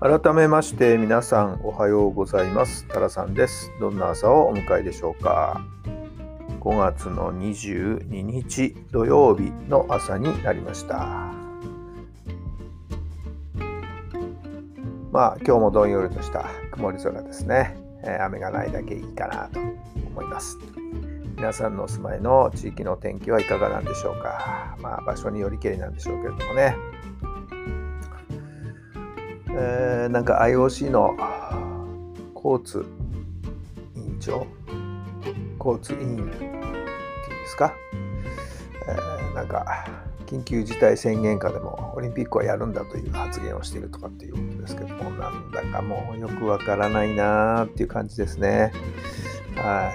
改めまして皆さんおはようございます。タラさんです。どんな朝をお迎えでしょうか？5月の22日土曜日の朝になりました。まあ今日もどんよりとした曇り空ですね、雨がないだけいいかなと思います。皆さんのお住まいの地域の天気はいかがなんでしょうか？まあ場所によりけりなんでしょうけれどもね。えー、なんか IOC の交通委員長？交通委員っていうんですか、えー、なんか緊急事態宣言下でもオリンピックはやるんだという発言をしているとかっていうことですけどもなんだかもうよくわからないなっていう感じですね。はい、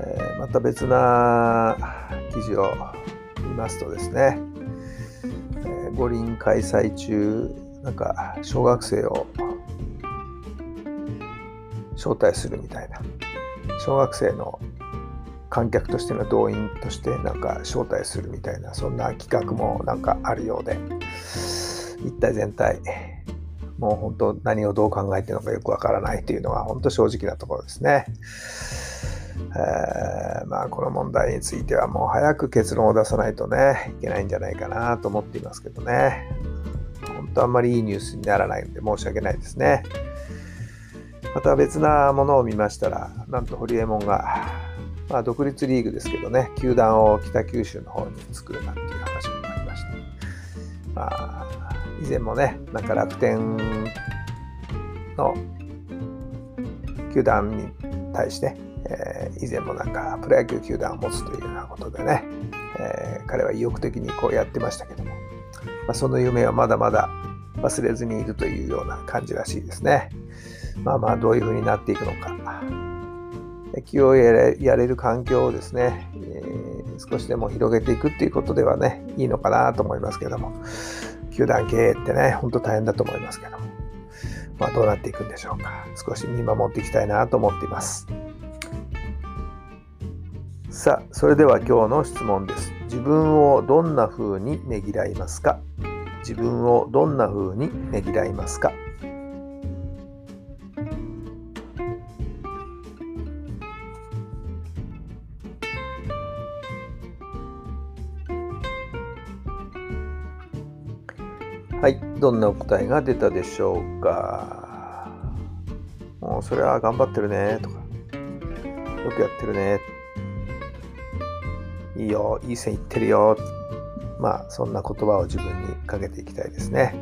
えー、また別な記事を見ますとですね、えー、五輪開催中なんか小学生を招待するみたいな小学生の観客としての動員としてなんか招待するみたいなそんな企画もなんかあるようで一体全体もう本当何をどう考えてるのかよくわからないというのが本当正直なところですね。え、まあこの問題についてはもう早く結論を出さないとねいけないんじゃないかなと思っていますけどね。本当あんまりいいニュースにならないので申し訳ないですね。また別なものを見ましたら、なんとホリエモンが、まあ、独立リーグですけどね、球団を北九州の方に作るなんていう話もありまして、まあ、以前もね、なんか楽天の球団に対して、えー、以前もなんかプロ野球球団を持つというようなことでね、えー、彼は意欲的にこうやってましたけども、まあ、その夢はまだまだ忘れずにいるというような感じらしいですね。まあまあどういうふうになっていくのか。野球をやれやれる環境をですね、えー、少しでも広げていくっていうことではね、いいのかなと思いますけども、球団経営ってね、ほんと大変だと思いますけども、まあどうなっていくんでしょうか。少し見守っていきたいなと思っています。さあ、それでは今日の質問です。自分をどんな風にねぎらいますか？自分をどんな風にねぎらいますか？はい、どんなお答えが出たでしょうか？もうそれは頑張ってるねとか、よくやってるね。いいよ、いい線いってるよ。まあ、そんな言葉を自分にかけていきたいですね。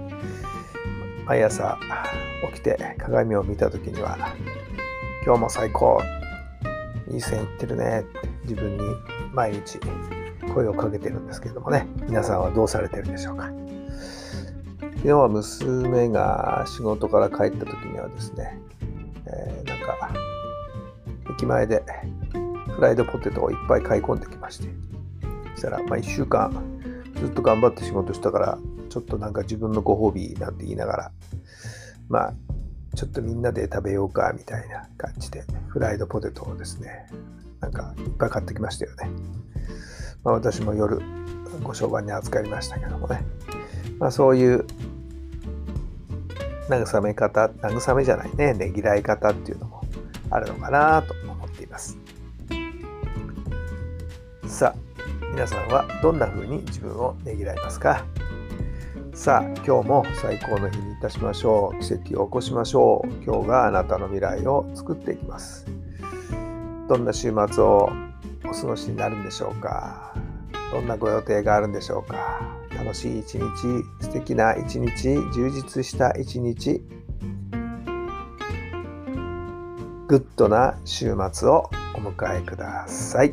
毎朝起きて鏡を見た時には、今日も最高、いい線いってるねって自分に毎日声をかけてるんですけれどもね、皆さんはどうされてるでしょうか。昨日は娘が仕事から帰った時にはですね、えー、なんか駅前でフライドポテトをいっぱい買い込んでして。そしたらまあ1週間ずっと頑張って仕事したからちょっとなんか自分のご褒美なんて言いながらまあちょっとみんなで食べようかみたいな感じでフライドポテトをですねなんかいっぱい買ってきましたよね、まあ、私も夜ご商売に預かりましたけどもね、まあ、そういう慰め方慰めじゃないねねぎらい方っていうのもあるのかなと思っています。皆さんはどんな風に自分をねぎらいますか？さあ今日も最高の日にいたしましょう。奇跡を起こしましょう。今日があなたの未来を作っていきます。どんな週末をお過ごしになるんでしょうか？どんなご予定があるんでしょうか？楽しい一日素敵な一日充実した一日。グッドな週末をお迎えください。